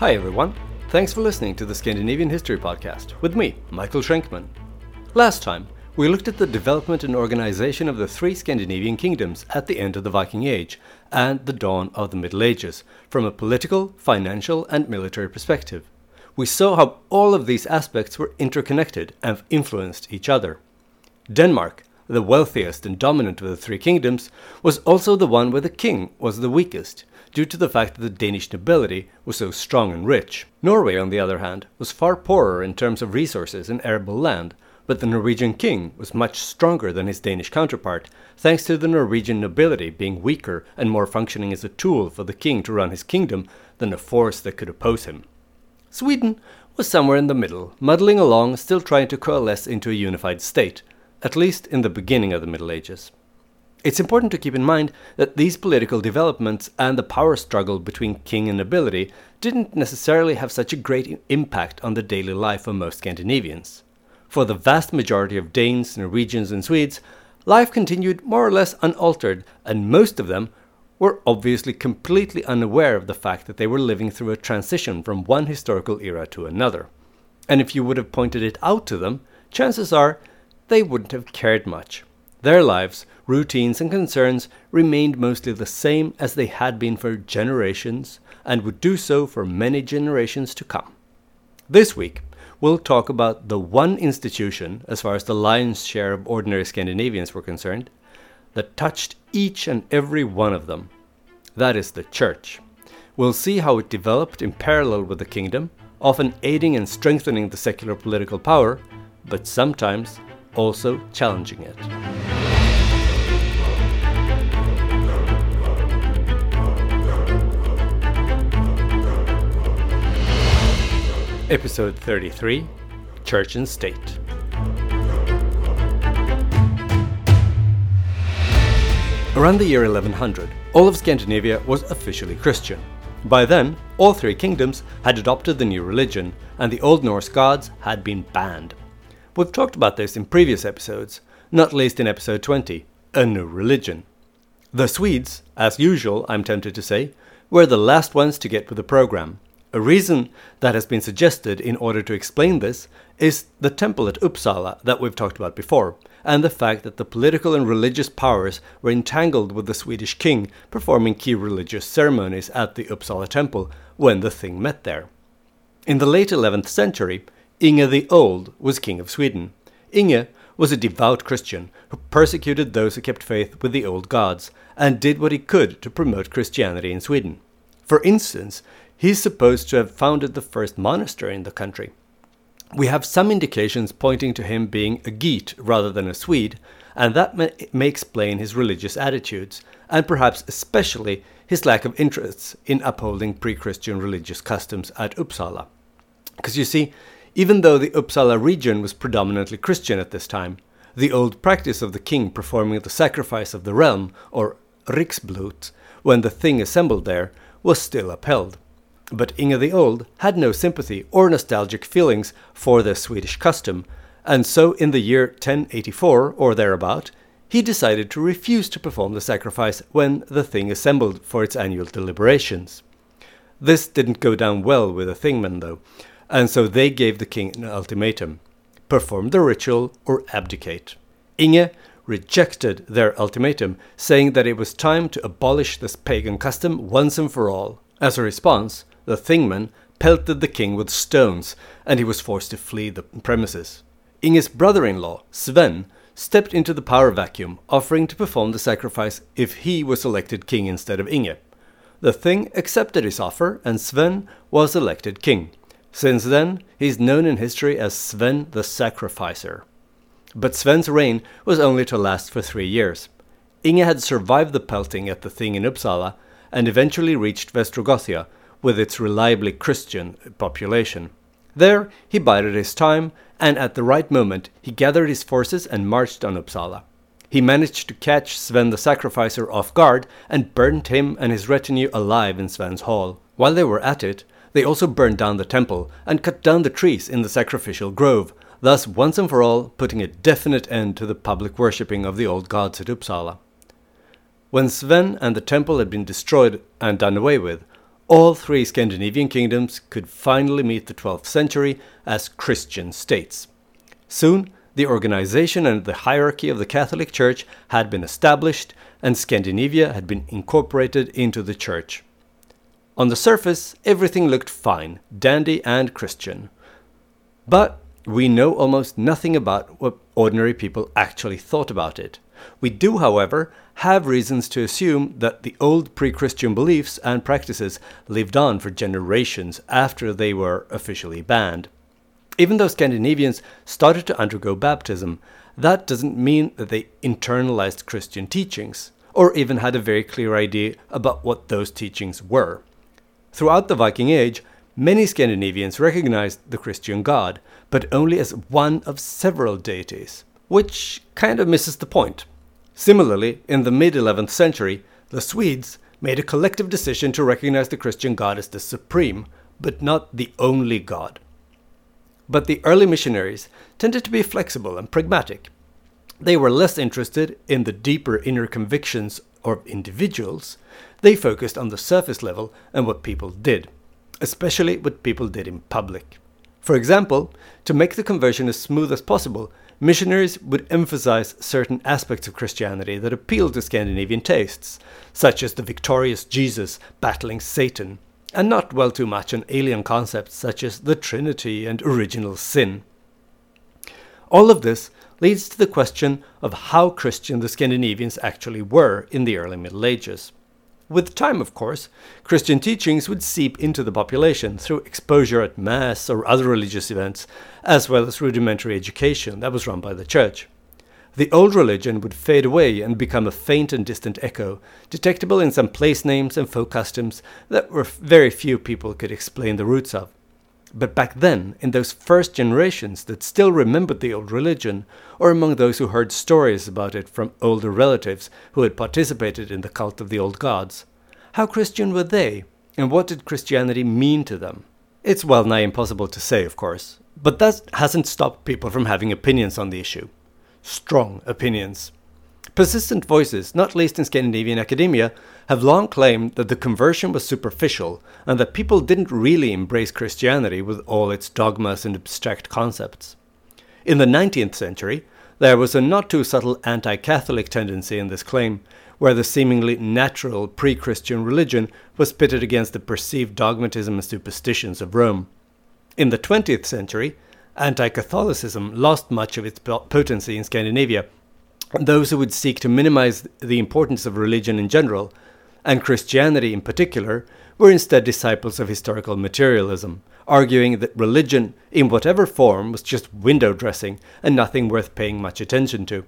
Hi everyone. Thanks for listening to the Scandinavian History Podcast with me, Michael Schrenkman. Last time, we looked at the development and organization of the three Scandinavian kingdoms at the end of the Viking Age and the dawn of the Middle Ages from a political, financial, and military perspective. We saw how all of these aspects were interconnected and influenced each other. Denmark, the wealthiest and dominant of the three kingdoms, was also the one where the king was the weakest, due to the fact that the Danish nobility was so strong and rich. Norway, on the other hand, was far poorer in terms of resources and arable land, but the Norwegian king was much stronger than his Danish counterpart, thanks to the Norwegian nobility being weaker and more functioning as a tool for the king to run his kingdom than a force that could oppose him. Sweden was somewhere in the middle, muddling along, still trying to coalesce into a unified state, at least in the beginning of the Middle Ages. It's important to keep in mind that these political developments and the power struggle between king and nobility didn't necessarily have such a great impact on the daily life of most Scandinavians. For the vast majority of Danes, Norwegians, and Swedes, life continued more or less unaltered, and most of them were obviously completely unaware of the fact that they were living through a transition from one historical era to another. And if you would have pointed it out to them, chances are they wouldn't have cared much. Their lives, routines, and concerns remained mostly the same as they had been for generations and would do so for many generations to come. This week, we'll talk about the one institution, as far as the lion's share of ordinary Scandinavians were concerned, that touched each and every one of them. That is the church. We'll see how it developed in parallel with the kingdom, often aiding and strengthening the secular political power, but sometimes also challenging it. Episode 33 Church and State. Around the year 1100, all of Scandinavia was officially Christian. By then, all three kingdoms had adopted the new religion, and the Old Norse gods had been banned. We've talked about this in previous episodes, not least in episode 20 A New Religion. The Swedes, as usual, I'm tempted to say, were the last ones to get with the program, a reason that has been suggested in order to explain this is the temple at Uppsala that we've talked about before, and the fact that the political and religious powers were entangled with the Swedish king performing key religious ceremonies at the Uppsala temple when the thing met there. In the late 11th century, Inge the Old was king of Sweden. Inge was a devout Christian who persecuted those who kept faith with the old gods and did what he could to promote Christianity in Sweden. For instance, He's supposed to have founded the first monastery in the country. We have some indications pointing to him being a Geat rather than a Swede, and that may, explain his religious attitudes, and perhaps especially his lack of interest in upholding pre Christian religious customs at Uppsala. Because you see, even though the Uppsala region was predominantly Christian at this time, the old practice of the king performing the sacrifice of the realm, or riksblot, when the thing assembled there, was still upheld. But Inge the Old had no sympathy or nostalgic feelings for the Swedish custom, and so in the year 1084 or thereabout, he decided to refuse to perform the sacrifice when the thing assembled for its annual deliberations. This didn't go down well with the Thingmen, though, and so they gave the king an ultimatum perform the ritual or abdicate. Inge rejected their ultimatum, saying that it was time to abolish this pagan custom once and for all. As a response, the Thingmen pelted the king with stones, and he was forced to flee the premises. Inge's brother in law, Sven, stepped into the power vacuum, offering to perform the sacrifice if he was elected king instead of Inge. The Thing accepted his offer, and Sven was elected king. Since then, he is known in history as Sven the Sacrificer. But Sven's reign was only to last for three years. Inge had survived the pelting at the Thing in Uppsala and eventually reached Vestrogothia, with its reliably Christian population. There he bided his time, and at the right moment he gathered his forces and marched on Uppsala. He managed to catch Sven the Sacrificer off guard and burned him and his retinue alive in Sven's hall. While they were at it, they also burned down the temple and cut down the trees in the sacrificial grove, thus once and for all putting a definite end to the public worshipping of the old gods at Uppsala. When Sven and the temple had been destroyed and done away with, all three Scandinavian kingdoms could finally meet the 12th century as Christian states. Soon, the organization and the hierarchy of the Catholic Church had been established, and Scandinavia had been incorporated into the Church. On the surface, everything looked fine, dandy, and Christian. But we know almost nothing about what ordinary people actually thought about it. We do, however, have reasons to assume that the old pre Christian beliefs and practices lived on for generations after they were officially banned. Even though Scandinavians started to undergo baptism, that doesn't mean that they internalized Christian teachings, or even had a very clear idea about what those teachings were. Throughout the Viking Age, many Scandinavians recognized the Christian God, but only as one of several deities, which kind of misses the point. Similarly, in the mid 11th century, the Swedes made a collective decision to recognize the Christian God as the supreme, but not the only God. But the early missionaries tended to be flexible and pragmatic. They were less interested in the deeper inner convictions of individuals, they focused on the surface level and what people did, especially what people did in public. For example, to make the conversion as smooth as possible, missionaries would emphasize certain aspects of Christianity that appealed to Scandinavian tastes, such as the victorious Jesus battling Satan, and not dwell too much on alien concepts such as the Trinity and original sin. All of this leads to the question of how Christian the Scandinavians actually were in the early Middle Ages. With time, of course, Christian teachings would seep into the population through exposure at Mass or other religious events, as well as rudimentary education that was run by the Church. The old religion would fade away and become a faint and distant echo, detectable in some place names and folk customs that very few people could explain the roots of. But back then, in those first generations that still remembered the old religion, or among those who heard stories about it from older relatives who had participated in the cult of the old gods, how Christian were they, and what did Christianity mean to them? It's well nigh impossible to say, of course, but that hasn't stopped people from having opinions on the issue. Strong opinions. Persistent voices, not least in Scandinavian academia, have long claimed that the conversion was superficial and that people didn't really embrace Christianity with all its dogmas and abstract concepts. In the 19th century, there was a not too subtle anti Catholic tendency in this claim, where the seemingly natural pre Christian religion was pitted against the perceived dogmatism and superstitions of Rome. In the 20th century, anti Catholicism lost much of its potency in Scandinavia, and those who would seek to minimize the importance of religion in general and Christianity in particular, were instead disciples of historical materialism, arguing that religion, in whatever form, was just window dressing and nothing worth paying much attention to.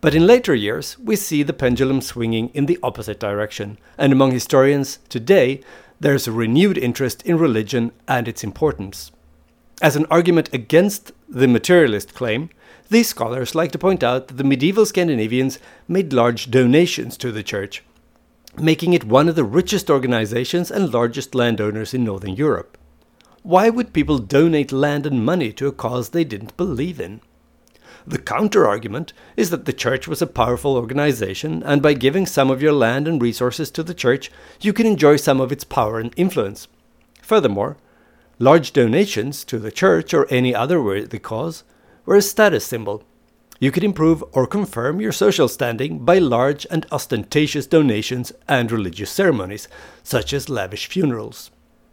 But in later years, we see the pendulum swinging in the opposite direction, and among historians today, there is a renewed interest in religion and its importance. As an argument against the materialist claim, these scholars like to point out that the medieval Scandinavians made large donations to the church, making it one of the richest organizations and largest landowners in Northern Europe. Why would people donate land and money to a cause they didn't believe in? The counter argument is that the church was a powerful organization, and by giving some of your land and resources to the church, you can enjoy some of its power and influence. Furthermore, large donations to the church or any other worthy cause were a status symbol you could improve or confirm your social standing by large and ostentatious donations and religious ceremonies, such as lavish funerals.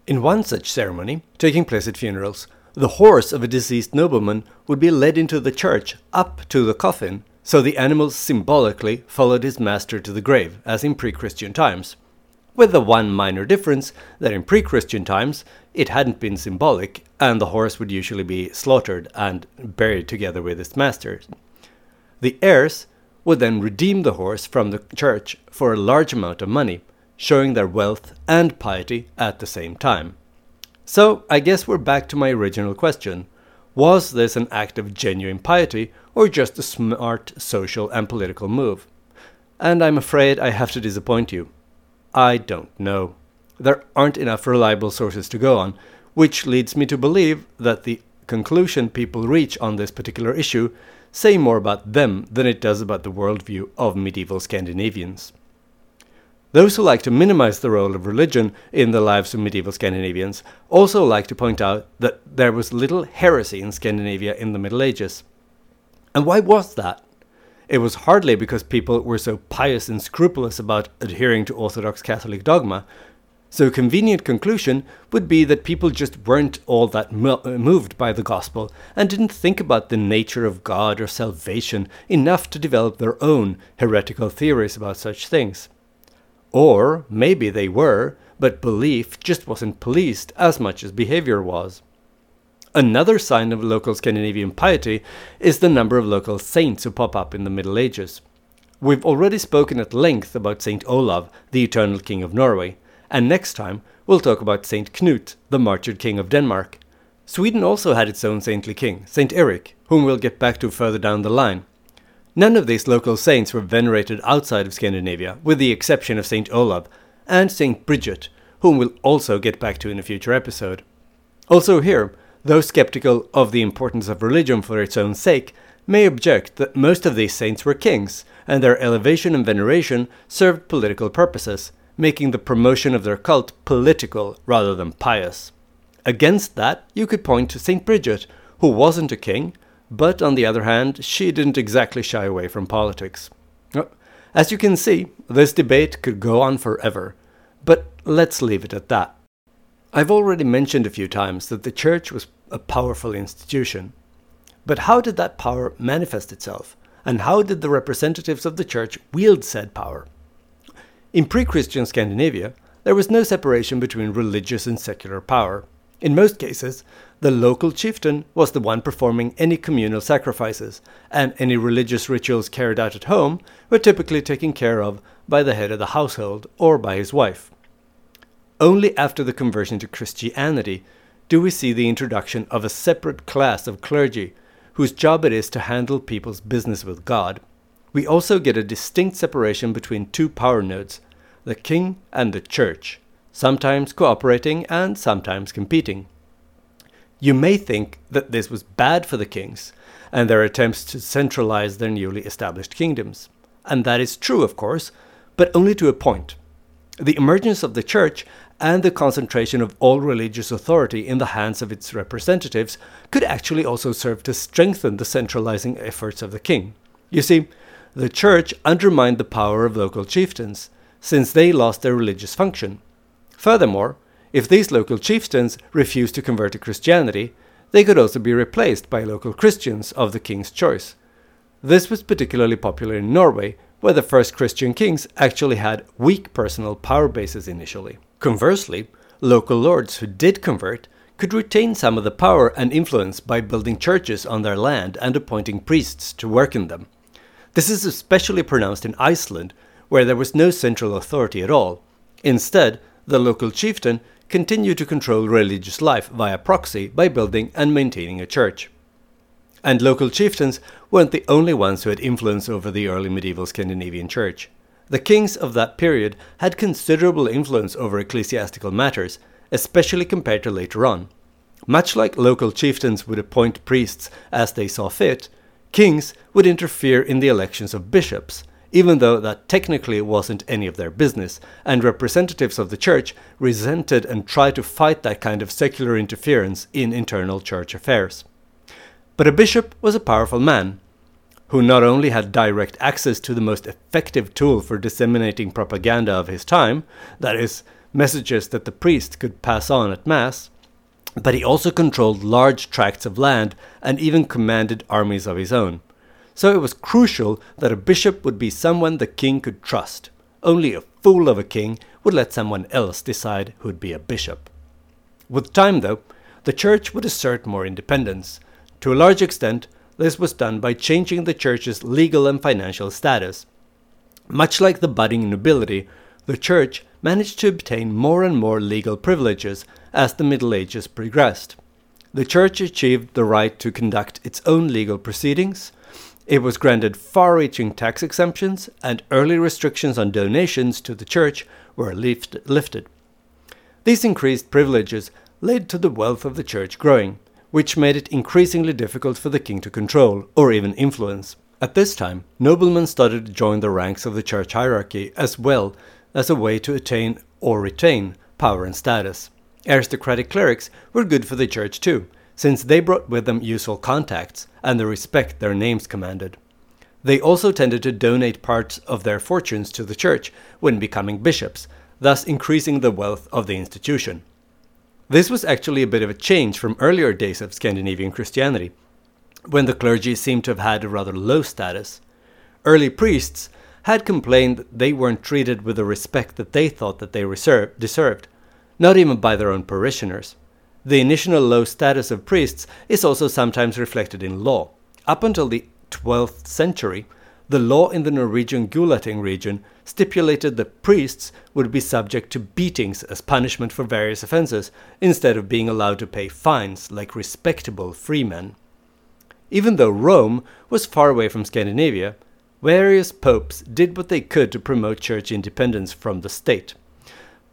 In one such ceremony, taking place at funerals, the horse of a deceased nobleman would be led into the church up to the coffin, so the animal symbolically followed his master to the grave, as in pre Christian times. With the one minor difference that in pre Christian times it hadn't been symbolic, and the horse would usually be slaughtered and buried together with its master. The heirs would then redeem the horse from the church for a large amount of money, showing their wealth and piety at the same time. So, I guess we're back to my original question. Was this an act of genuine piety or just a smart social and political move? And I'm afraid I have to disappoint you. I don't know. There aren't enough reliable sources to go on, which leads me to believe that the conclusion people reach on this particular issue say more about them than it does about the worldview of medieval Scandinavians. Those who like to minimize the role of religion in the lives of medieval Scandinavians also like to point out that there was little heresy in Scandinavia in the Middle Ages. And why was that? It was hardly because people were so pious and scrupulous about adhering to Orthodox Catholic dogma. So, a convenient conclusion would be that people just weren't all that mo- uh, moved by the gospel and didn't think about the nature of God or salvation enough to develop their own heretical theories about such things. Or maybe they were, but belief just wasn't policed as much as behavior was. Another sign of local Scandinavian piety is the number of local saints who pop up in the Middle Ages. We've already spoken at length about Saint Olav, the eternal king of Norway, and next time we'll talk about Saint Knut, the martyred king of Denmark. Sweden also had its own saintly king, Saint Eric, whom we'll get back to further down the line. None of these local saints were venerated outside of Scandinavia, with the exception of Saint Olav and Saint Bridget, whom we'll also get back to in a future episode. Also, here, those skeptical of the importance of religion for its own sake may object that most of these saints were kings, and their elevation and veneration served political purposes, making the promotion of their cult political rather than pious. Against that, you could point to Saint Bridget, who wasn't a king, but on the other hand, she didn't exactly shy away from politics. As you can see, this debate could go on forever, but let's leave it at that. I've already mentioned a few times that the church was a powerful institution. But how did that power manifest itself? And how did the representatives of the church wield said power? In pre Christian Scandinavia, there was no separation between religious and secular power. In most cases, the local chieftain was the one performing any communal sacrifices, and any religious rituals carried out at home were typically taken care of by the head of the household or by his wife. Only after the conversion to Christianity do we see the introduction of a separate class of clergy whose job it is to handle people's business with God. We also get a distinct separation between two power nodes, the king and the church, sometimes cooperating and sometimes competing. You may think that this was bad for the kings and their attempts to centralize their newly established kingdoms. And that is true, of course, but only to a point. The emergence of the church and the concentration of all religious authority in the hands of its representatives could actually also serve to strengthen the centralizing efforts of the king. You see, the church undermined the power of local chieftains, since they lost their religious function. Furthermore, if these local chieftains refused to convert to Christianity, they could also be replaced by local Christians of the king's choice. This was particularly popular in Norway, where the first Christian kings actually had weak personal power bases initially. Conversely, local lords who did convert could retain some of the power and influence by building churches on their land and appointing priests to work in them. This is especially pronounced in Iceland, where there was no central authority at all. Instead, the local chieftain continue to control religious life via proxy by building and maintaining a church. And local chieftains weren't the only ones who had influence over the early medieval Scandinavian church. The kings of that period had considerable influence over ecclesiastical matters, especially compared to later on. Much like local chieftains would appoint priests as they saw fit, kings would interfere in the elections of bishops, even though that technically wasn't any of their business, and representatives of the church resented and tried to fight that kind of secular interference in internal church affairs. But a bishop was a powerful man, who not only had direct access to the most effective tool for disseminating propaganda of his time, that is, messages that the priest could pass on at Mass, but he also controlled large tracts of land and even commanded armies of his own so it was crucial that a bishop would be someone the king could trust. Only a fool of a king would let someone else decide who'd be a bishop. With time, though, the church would assert more independence. To a large extent, this was done by changing the church's legal and financial status. Much like the budding nobility, the church managed to obtain more and more legal privileges as the Middle Ages progressed. The church achieved the right to conduct its own legal proceedings, it was granted far reaching tax exemptions, and early restrictions on donations to the church were lift- lifted. These increased privileges led to the wealth of the church growing, which made it increasingly difficult for the king to control or even influence. At this time, noblemen started to join the ranks of the church hierarchy as well, as a way to attain or retain power and status. Aristocratic clerics were good for the church too, since they brought with them useful contacts and the respect their names commanded. They also tended to donate parts of their fortunes to the church when becoming bishops, thus increasing the wealth of the institution. This was actually a bit of a change from earlier days of Scandinavian Christianity, when the clergy seemed to have had a rather low status. Early priests had complained that they weren't treated with the respect that they thought that they deserved, not even by their own parishioners. The initial low status of priests is also sometimes reflected in law. Up until the 12th century, the law in the Norwegian Gulating region stipulated that priests would be subject to beatings as punishment for various offences, instead of being allowed to pay fines like respectable freemen. Even though Rome was far away from Scandinavia, various popes did what they could to promote church independence from the state.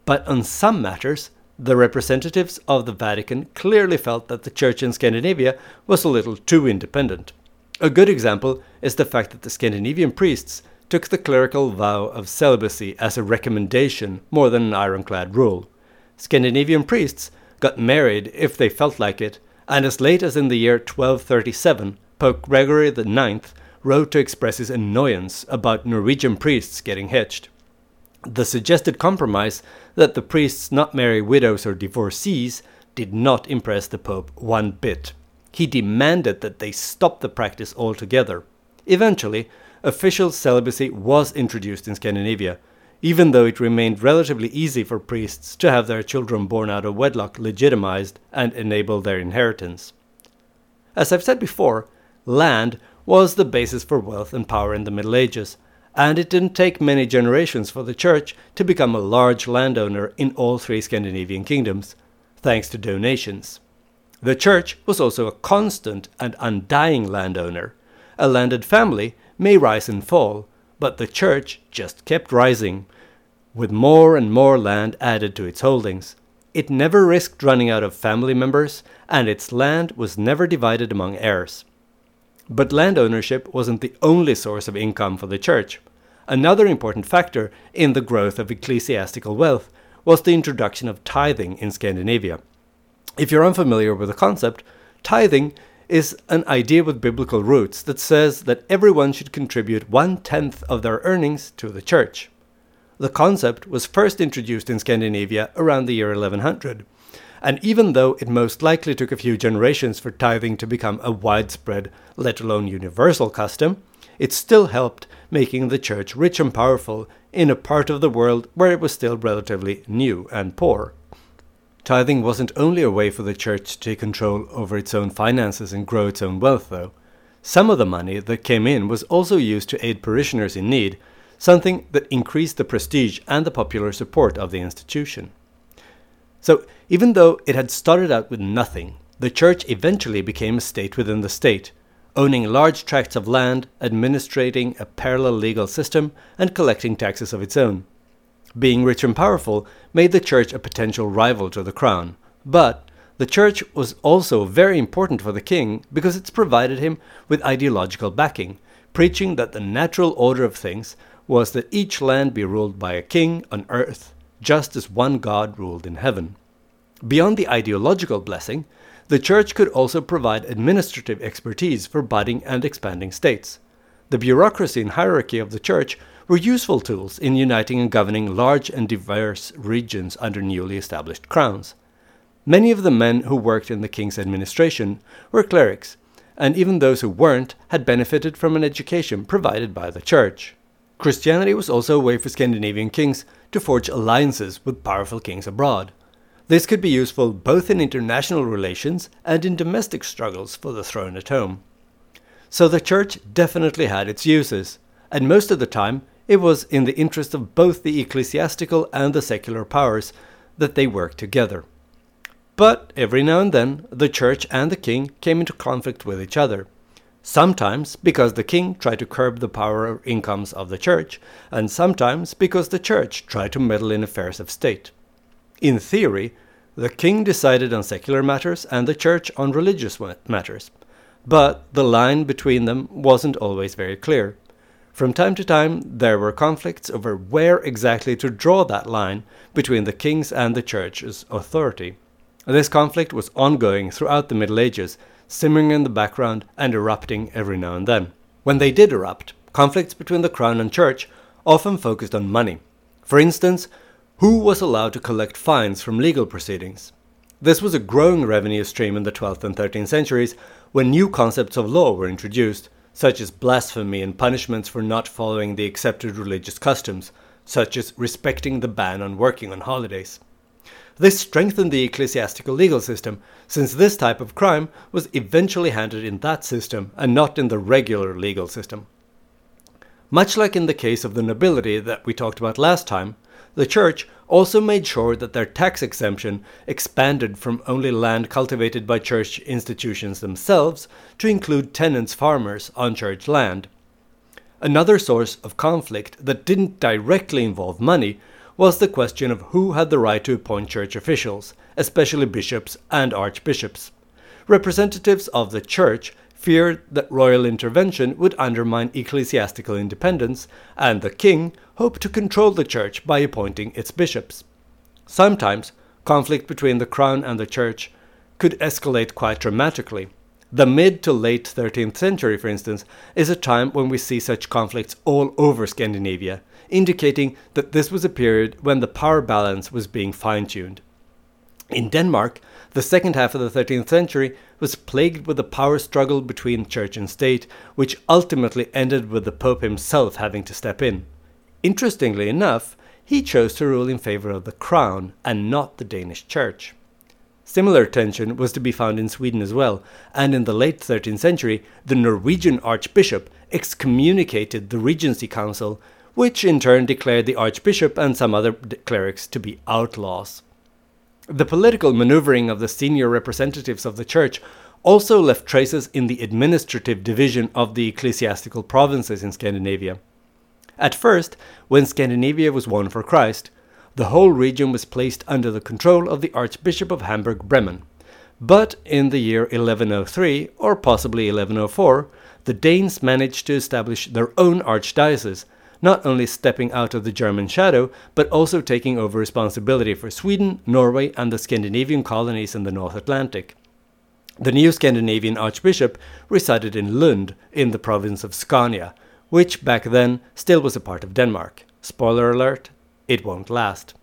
But on some matters, the representatives of the Vatican clearly felt that the church in Scandinavia was a little too independent. A good example is the fact that the Scandinavian priests took the clerical vow of celibacy as a recommendation more than an ironclad rule. Scandinavian priests got married if they felt like it, and as late as in the year 1237, Pope Gregory IX wrote to express his annoyance about Norwegian priests getting hitched. The suggested compromise that the priests not marry widows or divorcees did not impress the Pope one bit. He demanded that they stop the practice altogether. Eventually, official celibacy was introduced in Scandinavia, even though it remained relatively easy for priests to have their children born out of wedlock legitimized and enable their inheritance. As I've said before, land was the basis for wealth and power in the Middle Ages, and it didn't take many generations for the church to become a large landowner in all three Scandinavian kingdoms, thanks to donations. The church was also a constant and undying landowner. A landed family may rise and fall, but the church just kept rising, with more and more land added to its holdings. It never risked running out of family members, and its land was never divided among heirs. But land ownership wasn't the only source of income for the church. Another important factor in the growth of ecclesiastical wealth was the introduction of tithing in Scandinavia. If you're unfamiliar with the concept, tithing is an idea with biblical roots that says that everyone should contribute one tenth of their earnings to the church. The concept was first introduced in Scandinavia around the year 1100 and even though it most likely took a few generations for tithing to become a widespread, let alone universal custom, it still helped making the church rich and powerful in a part of the world where it was still relatively new and poor. Tithing wasn't only a way for the church to take control over its own finances and grow its own wealth, though. Some of the money that came in was also used to aid parishioners in need, something that increased the prestige and the popular support of the institution. So, even though it had started out with nothing, the church eventually became a state within the state, owning large tracts of land, administrating a parallel legal system, and collecting taxes of its own. Being rich and powerful made the church a potential rival to the crown, but the church was also very important for the king because it provided him with ideological backing, preaching that the natural order of things was that each land be ruled by a king on earth just as one God ruled in heaven. Beyond the ideological blessing, the Church could also provide administrative expertise for budding and expanding states. The bureaucracy and hierarchy of the Church were useful tools in uniting and governing large and diverse regions under newly established crowns. Many of the men who worked in the king's administration were clerics, and even those who weren't had benefited from an education provided by the Church. Christianity was also a way for Scandinavian kings to forge alliances with powerful kings abroad. This could be useful both in international relations and in domestic struggles for the throne at home. So the church definitely had its uses, and most of the time it was in the interest of both the ecclesiastical and the secular powers that they worked together. But every now and then the church and the king came into conflict with each other sometimes because the king tried to curb the power or incomes of the church, and sometimes because the church tried to meddle in affairs of state. In theory, the king decided on secular matters and the church on religious matters, but the line between them wasn't always very clear. From time to time, there were conflicts over where exactly to draw that line between the king's and the church's authority. This conflict was ongoing throughout the Middle Ages, simmering in the background and erupting every now and then. When they did erupt, conflicts between the crown and church often focused on money. For instance, who was allowed to collect fines from legal proceedings? This was a growing revenue stream in the 12th and 13th centuries when new concepts of law were introduced, such as blasphemy and punishments for not following the accepted religious customs, such as respecting the ban on working on holidays. This strengthened the ecclesiastical legal system, since this type of crime was eventually handled in that system and not in the regular legal system. Much like in the case of the nobility that we talked about last time, the church also made sure that their tax exemption expanded from only land cultivated by church institutions themselves to include tenants farmers on church land. Another source of conflict that didn't directly involve money was the question of who had the right to appoint church officials, especially bishops and archbishops. Representatives of the church feared that royal intervention would undermine ecclesiastical independence, and the king hoped to control the church by appointing its bishops. Sometimes, conflict between the crown and the church could escalate quite dramatically. The mid to late 13th century, for instance, is a time when we see such conflicts all over Scandinavia, indicating that this was a period when the power balance was being fine tuned. In Denmark, the second half of the 13th century was plagued with a power struggle between church and state, which ultimately ended with the Pope himself having to step in. Interestingly enough, he chose to rule in favor of the crown and not the Danish church. Similar tension was to be found in Sweden as well, and in the late 13th century, the Norwegian archbishop excommunicated the Regency Council, which in turn declared the archbishop and some other clerics to be outlaws. The political maneuvering of the senior representatives of the church also left traces in the administrative division of the ecclesiastical provinces in Scandinavia. At first, when Scandinavia was won for Christ, the whole region was placed under the control of the Archbishop of Hamburg Bremen. But in the year 1103, or possibly 1104, the Danes managed to establish their own archdiocese not only stepping out of the German shadow, but also taking over responsibility for Sweden, Norway, and the Scandinavian colonies in the North Atlantic. The new Scandinavian archbishop resided in Lund in the province of Scania, which back then still was a part of Denmark. Spoiler alert, it won't last.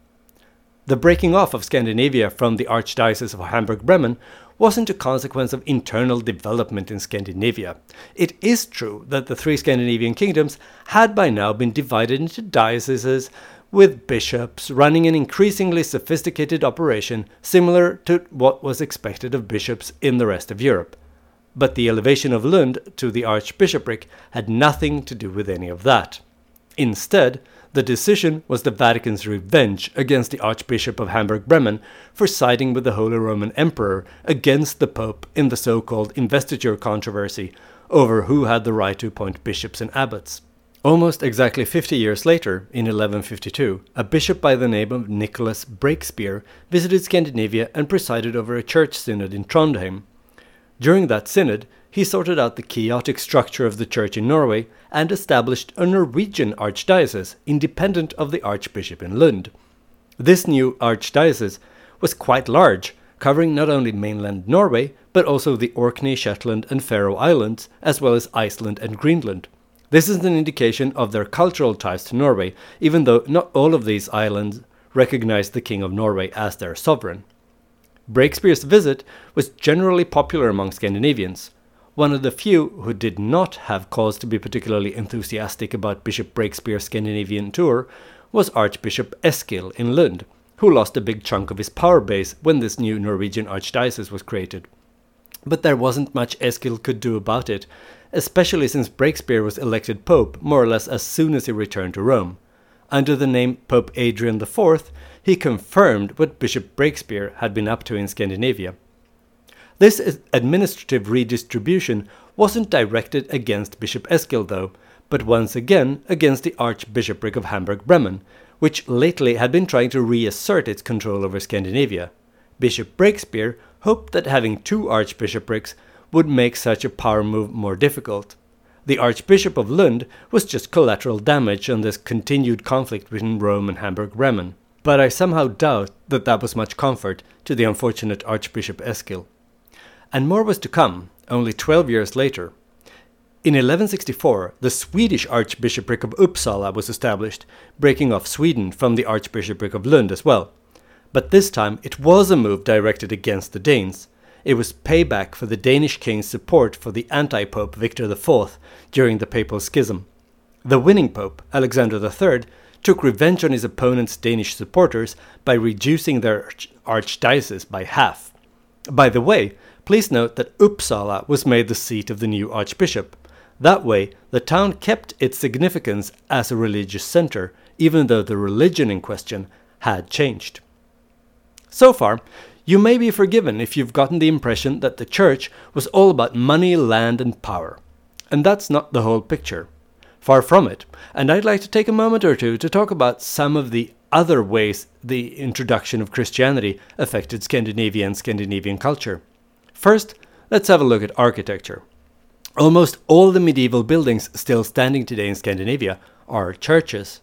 The breaking off of Scandinavia from the Archdiocese of Hamburg Bremen wasn't a consequence of internal development in Scandinavia. It is true that the three Scandinavian kingdoms had by now been divided into dioceses with bishops running an increasingly sophisticated operation similar to what was expected of bishops in the rest of Europe. But the elevation of Lund to the archbishopric had nothing to do with any of that. Instead, the decision was the Vatican's revenge against the Archbishop of Hamburg Bremen for siding with the Holy Roman Emperor against the Pope in the so called investiture controversy over who had the right to appoint bishops and abbots. Almost exactly 50 years later, in 1152, a bishop by the name of Nicholas Breakspear visited Scandinavia and presided over a church synod in Trondheim. During that synod, he sorted out the chaotic structure of the church in Norway and established a Norwegian archdiocese independent of the archbishop in Lund. This new archdiocese was quite large, covering not only mainland Norway, but also the Orkney, Shetland, and Faroe Islands, as well as Iceland and Greenland. This is an indication of their cultural ties to Norway, even though not all of these islands recognized the King of Norway as their sovereign. Breakspear's visit was generally popular among Scandinavians. One of the few who did not have cause to be particularly enthusiastic about Bishop Breakspear's Scandinavian tour was Archbishop Eskil in Lund, who lost a big chunk of his power base when this new Norwegian archdiocese was created. But there wasn't much Eskil could do about it, especially since Breakspear was elected pope more or less as soon as he returned to Rome. Under the name Pope Adrian IV, he confirmed what Bishop Breakspear had been up to in Scandinavia. This administrative redistribution wasn't directed against Bishop Eskil, though, but once again against the Archbishopric of Hamburg Bremen, which lately had been trying to reassert its control over Scandinavia. Bishop Breakspear hoped that having two archbishoprics would make such a power move more difficult. The Archbishop of Lund was just collateral damage on this continued conflict between Rome and Hamburg Bremen, but I somehow doubt that that was much comfort to the unfortunate Archbishop Eskil. And more was to come, only 12 years later. In 1164, the Swedish Archbishopric of Uppsala was established, breaking off Sweden from the Archbishopric of Lund as well. But this time it was a move directed against the Danes. It was payback for the Danish king's support for the anti Pope Victor IV during the Papal Schism. The winning Pope, Alexander III, took revenge on his opponent's Danish supporters by reducing their archdiocese by half. By the way, please note that Uppsala was made the seat of the new archbishop. That way, the town kept its significance as a religious center, even though the religion in question had changed. So far, you may be forgiven if you've gotten the impression that the church was all about money, land, and power. And that's not the whole picture. Far from it. And I'd like to take a moment or two to talk about some of the other ways the introduction of Christianity affected Scandinavia and Scandinavian culture. First, let's have a look at architecture. Almost all the medieval buildings still standing today in Scandinavia are churches.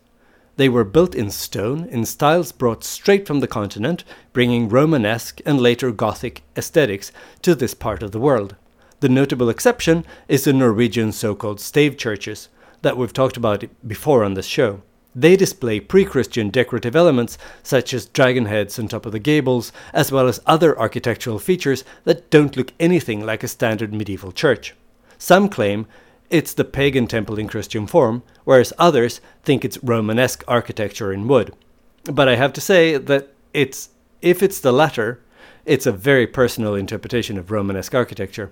They were built in stone in styles brought straight from the continent, bringing Romanesque and later Gothic aesthetics to this part of the world. The notable exception is the Norwegian so called stave churches that we've talked about before on this show. They display pre Christian decorative elements such as dragon heads on top of the gables, as well as other architectural features that don't look anything like a standard medieval church. Some claim it's the pagan temple in Christian form, whereas others think it's Romanesque architecture in wood. But I have to say that it's if it's the latter, it's a very personal interpretation of Romanesque architecture.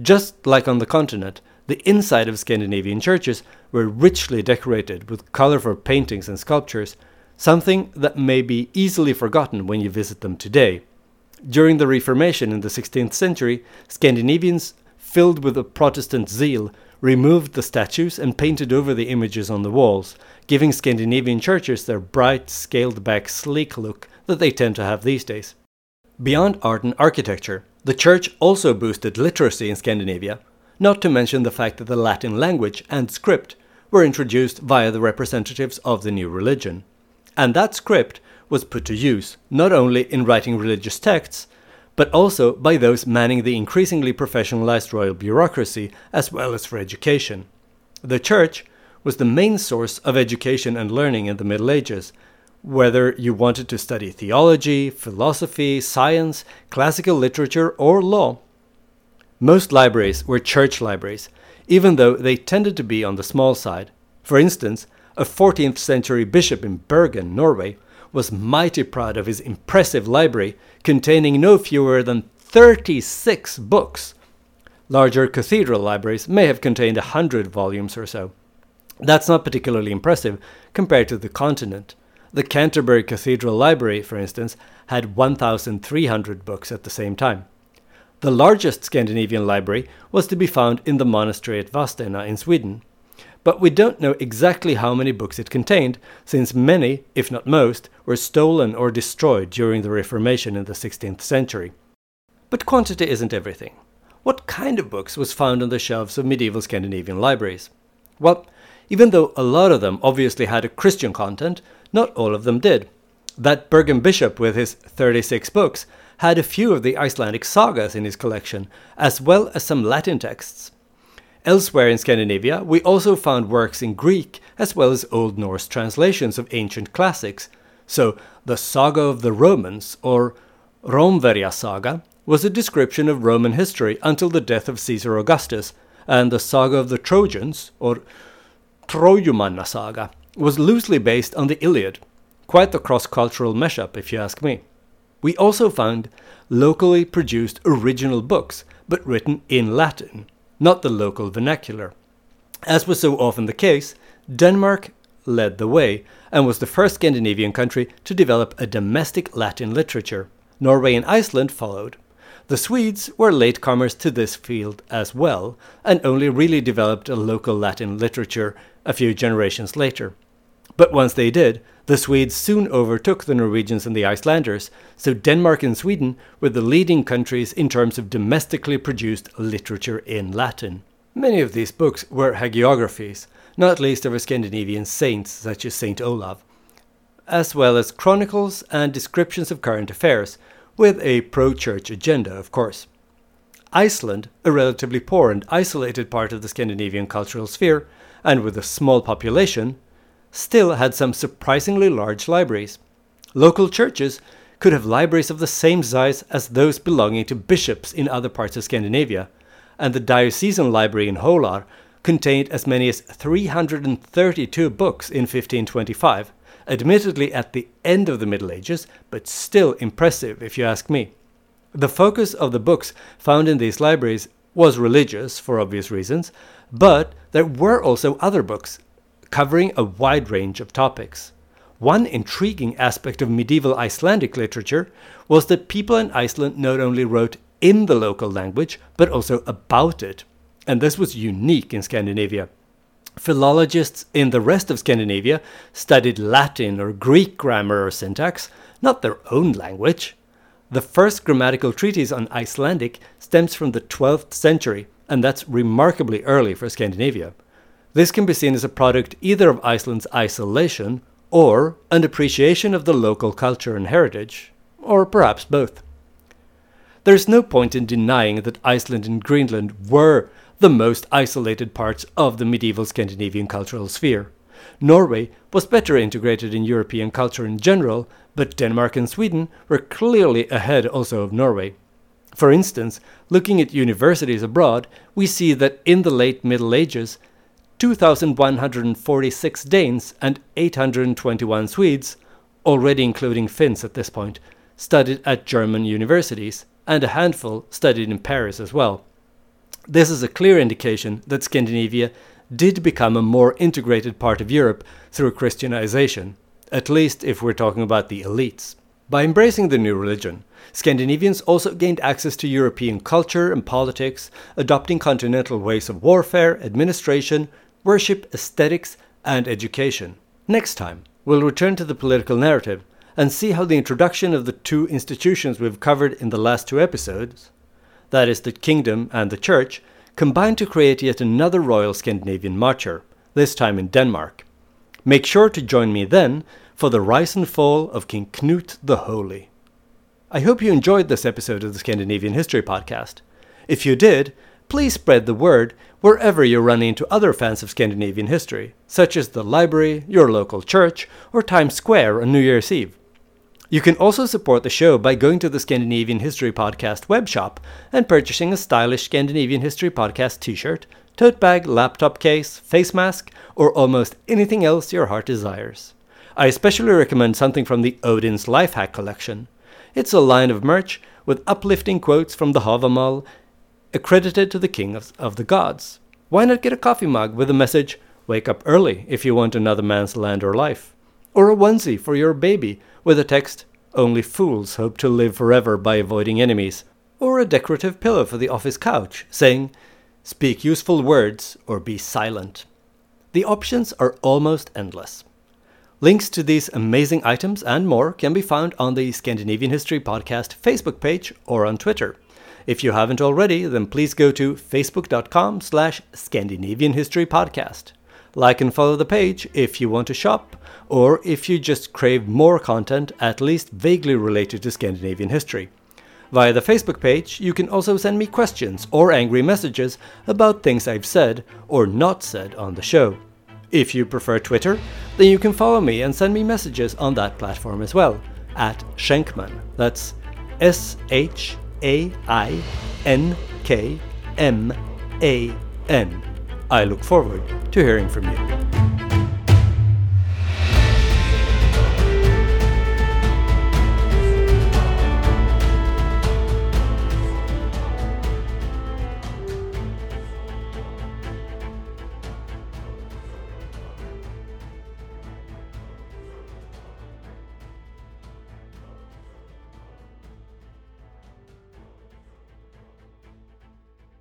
Just like on the continent, the inside of Scandinavian churches were richly decorated with colorful paintings and sculptures, something that may be easily forgotten when you visit them today. During the Reformation in the 16th century, Scandinavians filled with a Protestant zeal, removed the statues and painted over the images on the walls, giving Scandinavian churches their bright, scaled back, sleek look that they tend to have these days. Beyond art and architecture, the church also boosted literacy in Scandinavia, not to mention the fact that the Latin language and script were introduced via the representatives of the new religion. And that script was put to use not only in writing religious texts, but also by those manning the increasingly professionalized royal bureaucracy as well as for education. The Church was the main source of education and learning in the Middle Ages, whether you wanted to study theology, philosophy, science, classical literature, or law. Most libraries were church libraries, even though they tended to be on the small side. For instance, a 14th century bishop in Bergen, Norway, was mighty proud of his impressive library containing no fewer than 36 books. Larger cathedral libraries may have contained a hundred volumes or so. That's not particularly impressive compared to the continent. The Canterbury Cathedral Library, for instance, had 1,300 books at the same time. The largest Scandinavian library was to be found in the monastery at Vadstena in Sweden but we don't know exactly how many books it contained, since many, if not most, were stolen or destroyed during the Reformation in the 16th century. But quantity isn't everything. What kind of books was found on the shelves of medieval Scandinavian libraries? Well, even though a lot of them obviously had a Christian content, not all of them did. That Bergen bishop with his 36 books had a few of the Icelandic sagas in his collection, as well as some Latin texts. Elsewhere in Scandinavia, we also found works in Greek as well as Old Norse translations of ancient classics. So, the Saga of the Romans, or Romverja Saga, was a description of Roman history until the death of Caesar Augustus, and the Saga of the Trojans, or Trojumanna Saga, was loosely based on the Iliad. Quite the cross cultural mashup, if you ask me. We also found locally produced original books, but written in Latin not the local vernacular. As was so often the case, Denmark led the way and was the first Scandinavian country to develop a domestic Latin literature. Norway and Iceland followed. The Swedes were latecomers to this field as well, and only really developed a local Latin literature a few generations later. But once they did, the Swedes soon overtook the Norwegians and the Icelanders, so Denmark and Sweden were the leading countries in terms of domestically produced literature in Latin. Many of these books were hagiographies, not least of Scandinavian saints such as Saint Olav, as well as chronicles and descriptions of current affairs, with a pro church agenda, of course. Iceland, a relatively poor and isolated part of the Scandinavian cultural sphere, and with a small population, still had some surprisingly large libraries. Local churches could have libraries of the same size as those belonging to bishops in other parts of Scandinavia, and the diocesan library in Holar contained as many as 332 books in 1525, admittedly at the end of the Middle Ages, but still impressive if you ask me. The focus of the books found in these libraries was religious, for obvious reasons, but there were also other books covering a wide range of topics. One intriguing aspect of medieval Icelandic literature was that people in Iceland not only wrote in the local language, but also about it. And this was unique in Scandinavia. Philologists in the rest of Scandinavia studied Latin or Greek grammar or syntax, not their own language. The first grammatical treatise on Icelandic stems from the 12th century, and that's remarkably early for Scandinavia. This can be seen as a product either of Iceland's isolation or an appreciation of the local culture and heritage, or perhaps both. There is no point in denying that Iceland and Greenland were the most isolated parts of the medieval Scandinavian cultural sphere. Norway was better integrated in European culture in general, but Denmark and Sweden were clearly ahead also of Norway. For instance, looking at universities abroad, we see that in the late Middle Ages, 2,146 Danes and 821 Swedes, already including Finns at this point, studied at German universities, and a handful studied in Paris as well. This is a clear indication that Scandinavia did become a more integrated part of Europe through Christianization, at least if we're talking about the elites. By embracing the new religion, Scandinavians also gained access to European culture and politics, adopting continental ways of warfare, administration, worship, aesthetics, and education. Next time, we'll return to the political narrative and see how the introduction of the two institutions we've covered in the last two episodes that is, the kingdom and the church, combine to create yet another royal Scandinavian martyr, this time in Denmark. Make sure to join me then for the rise and fall of King Knut the Holy. I hope you enjoyed this episode of the Scandinavian History Podcast. If you did, please spread the word wherever you run into other fans of Scandinavian history, such as the library, your local church, or Times Square on New Year's Eve. You can also support the show by going to the Scandinavian History Podcast web shop and purchasing a stylish Scandinavian History Podcast t shirt, tote bag, laptop case, face mask, or almost anything else your heart desires. I especially recommend something from the Odin's Life Hack collection. It's a line of merch with uplifting quotes from the Havamal accredited to the king of, of the gods. Why not get a coffee mug with the message, Wake up early if you want another man's land or life? Or a onesie for your baby with the text, Only fools hope to live forever by avoiding enemies, or a decorative pillow for the office couch, saying, Speak useful words or be silent. The options are almost endless. Links to these amazing items and more can be found on the Scandinavian History Podcast Facebook page or on Twitter. If you haven't already, then please go to facebook.com slash Scandinavian History Podcast. Like and follow the page if you want to shop, or if you just crave more content at least vaguely related to Scandinavian history. Via the Facebook page, you can also send me questions or angry messages about things I've said or not said on the show. If you prefer Twitter, then you can follow me and send me messages on that platform as well, at Shainkman. That's S H A I N K M A N. I look forward to hearing from you.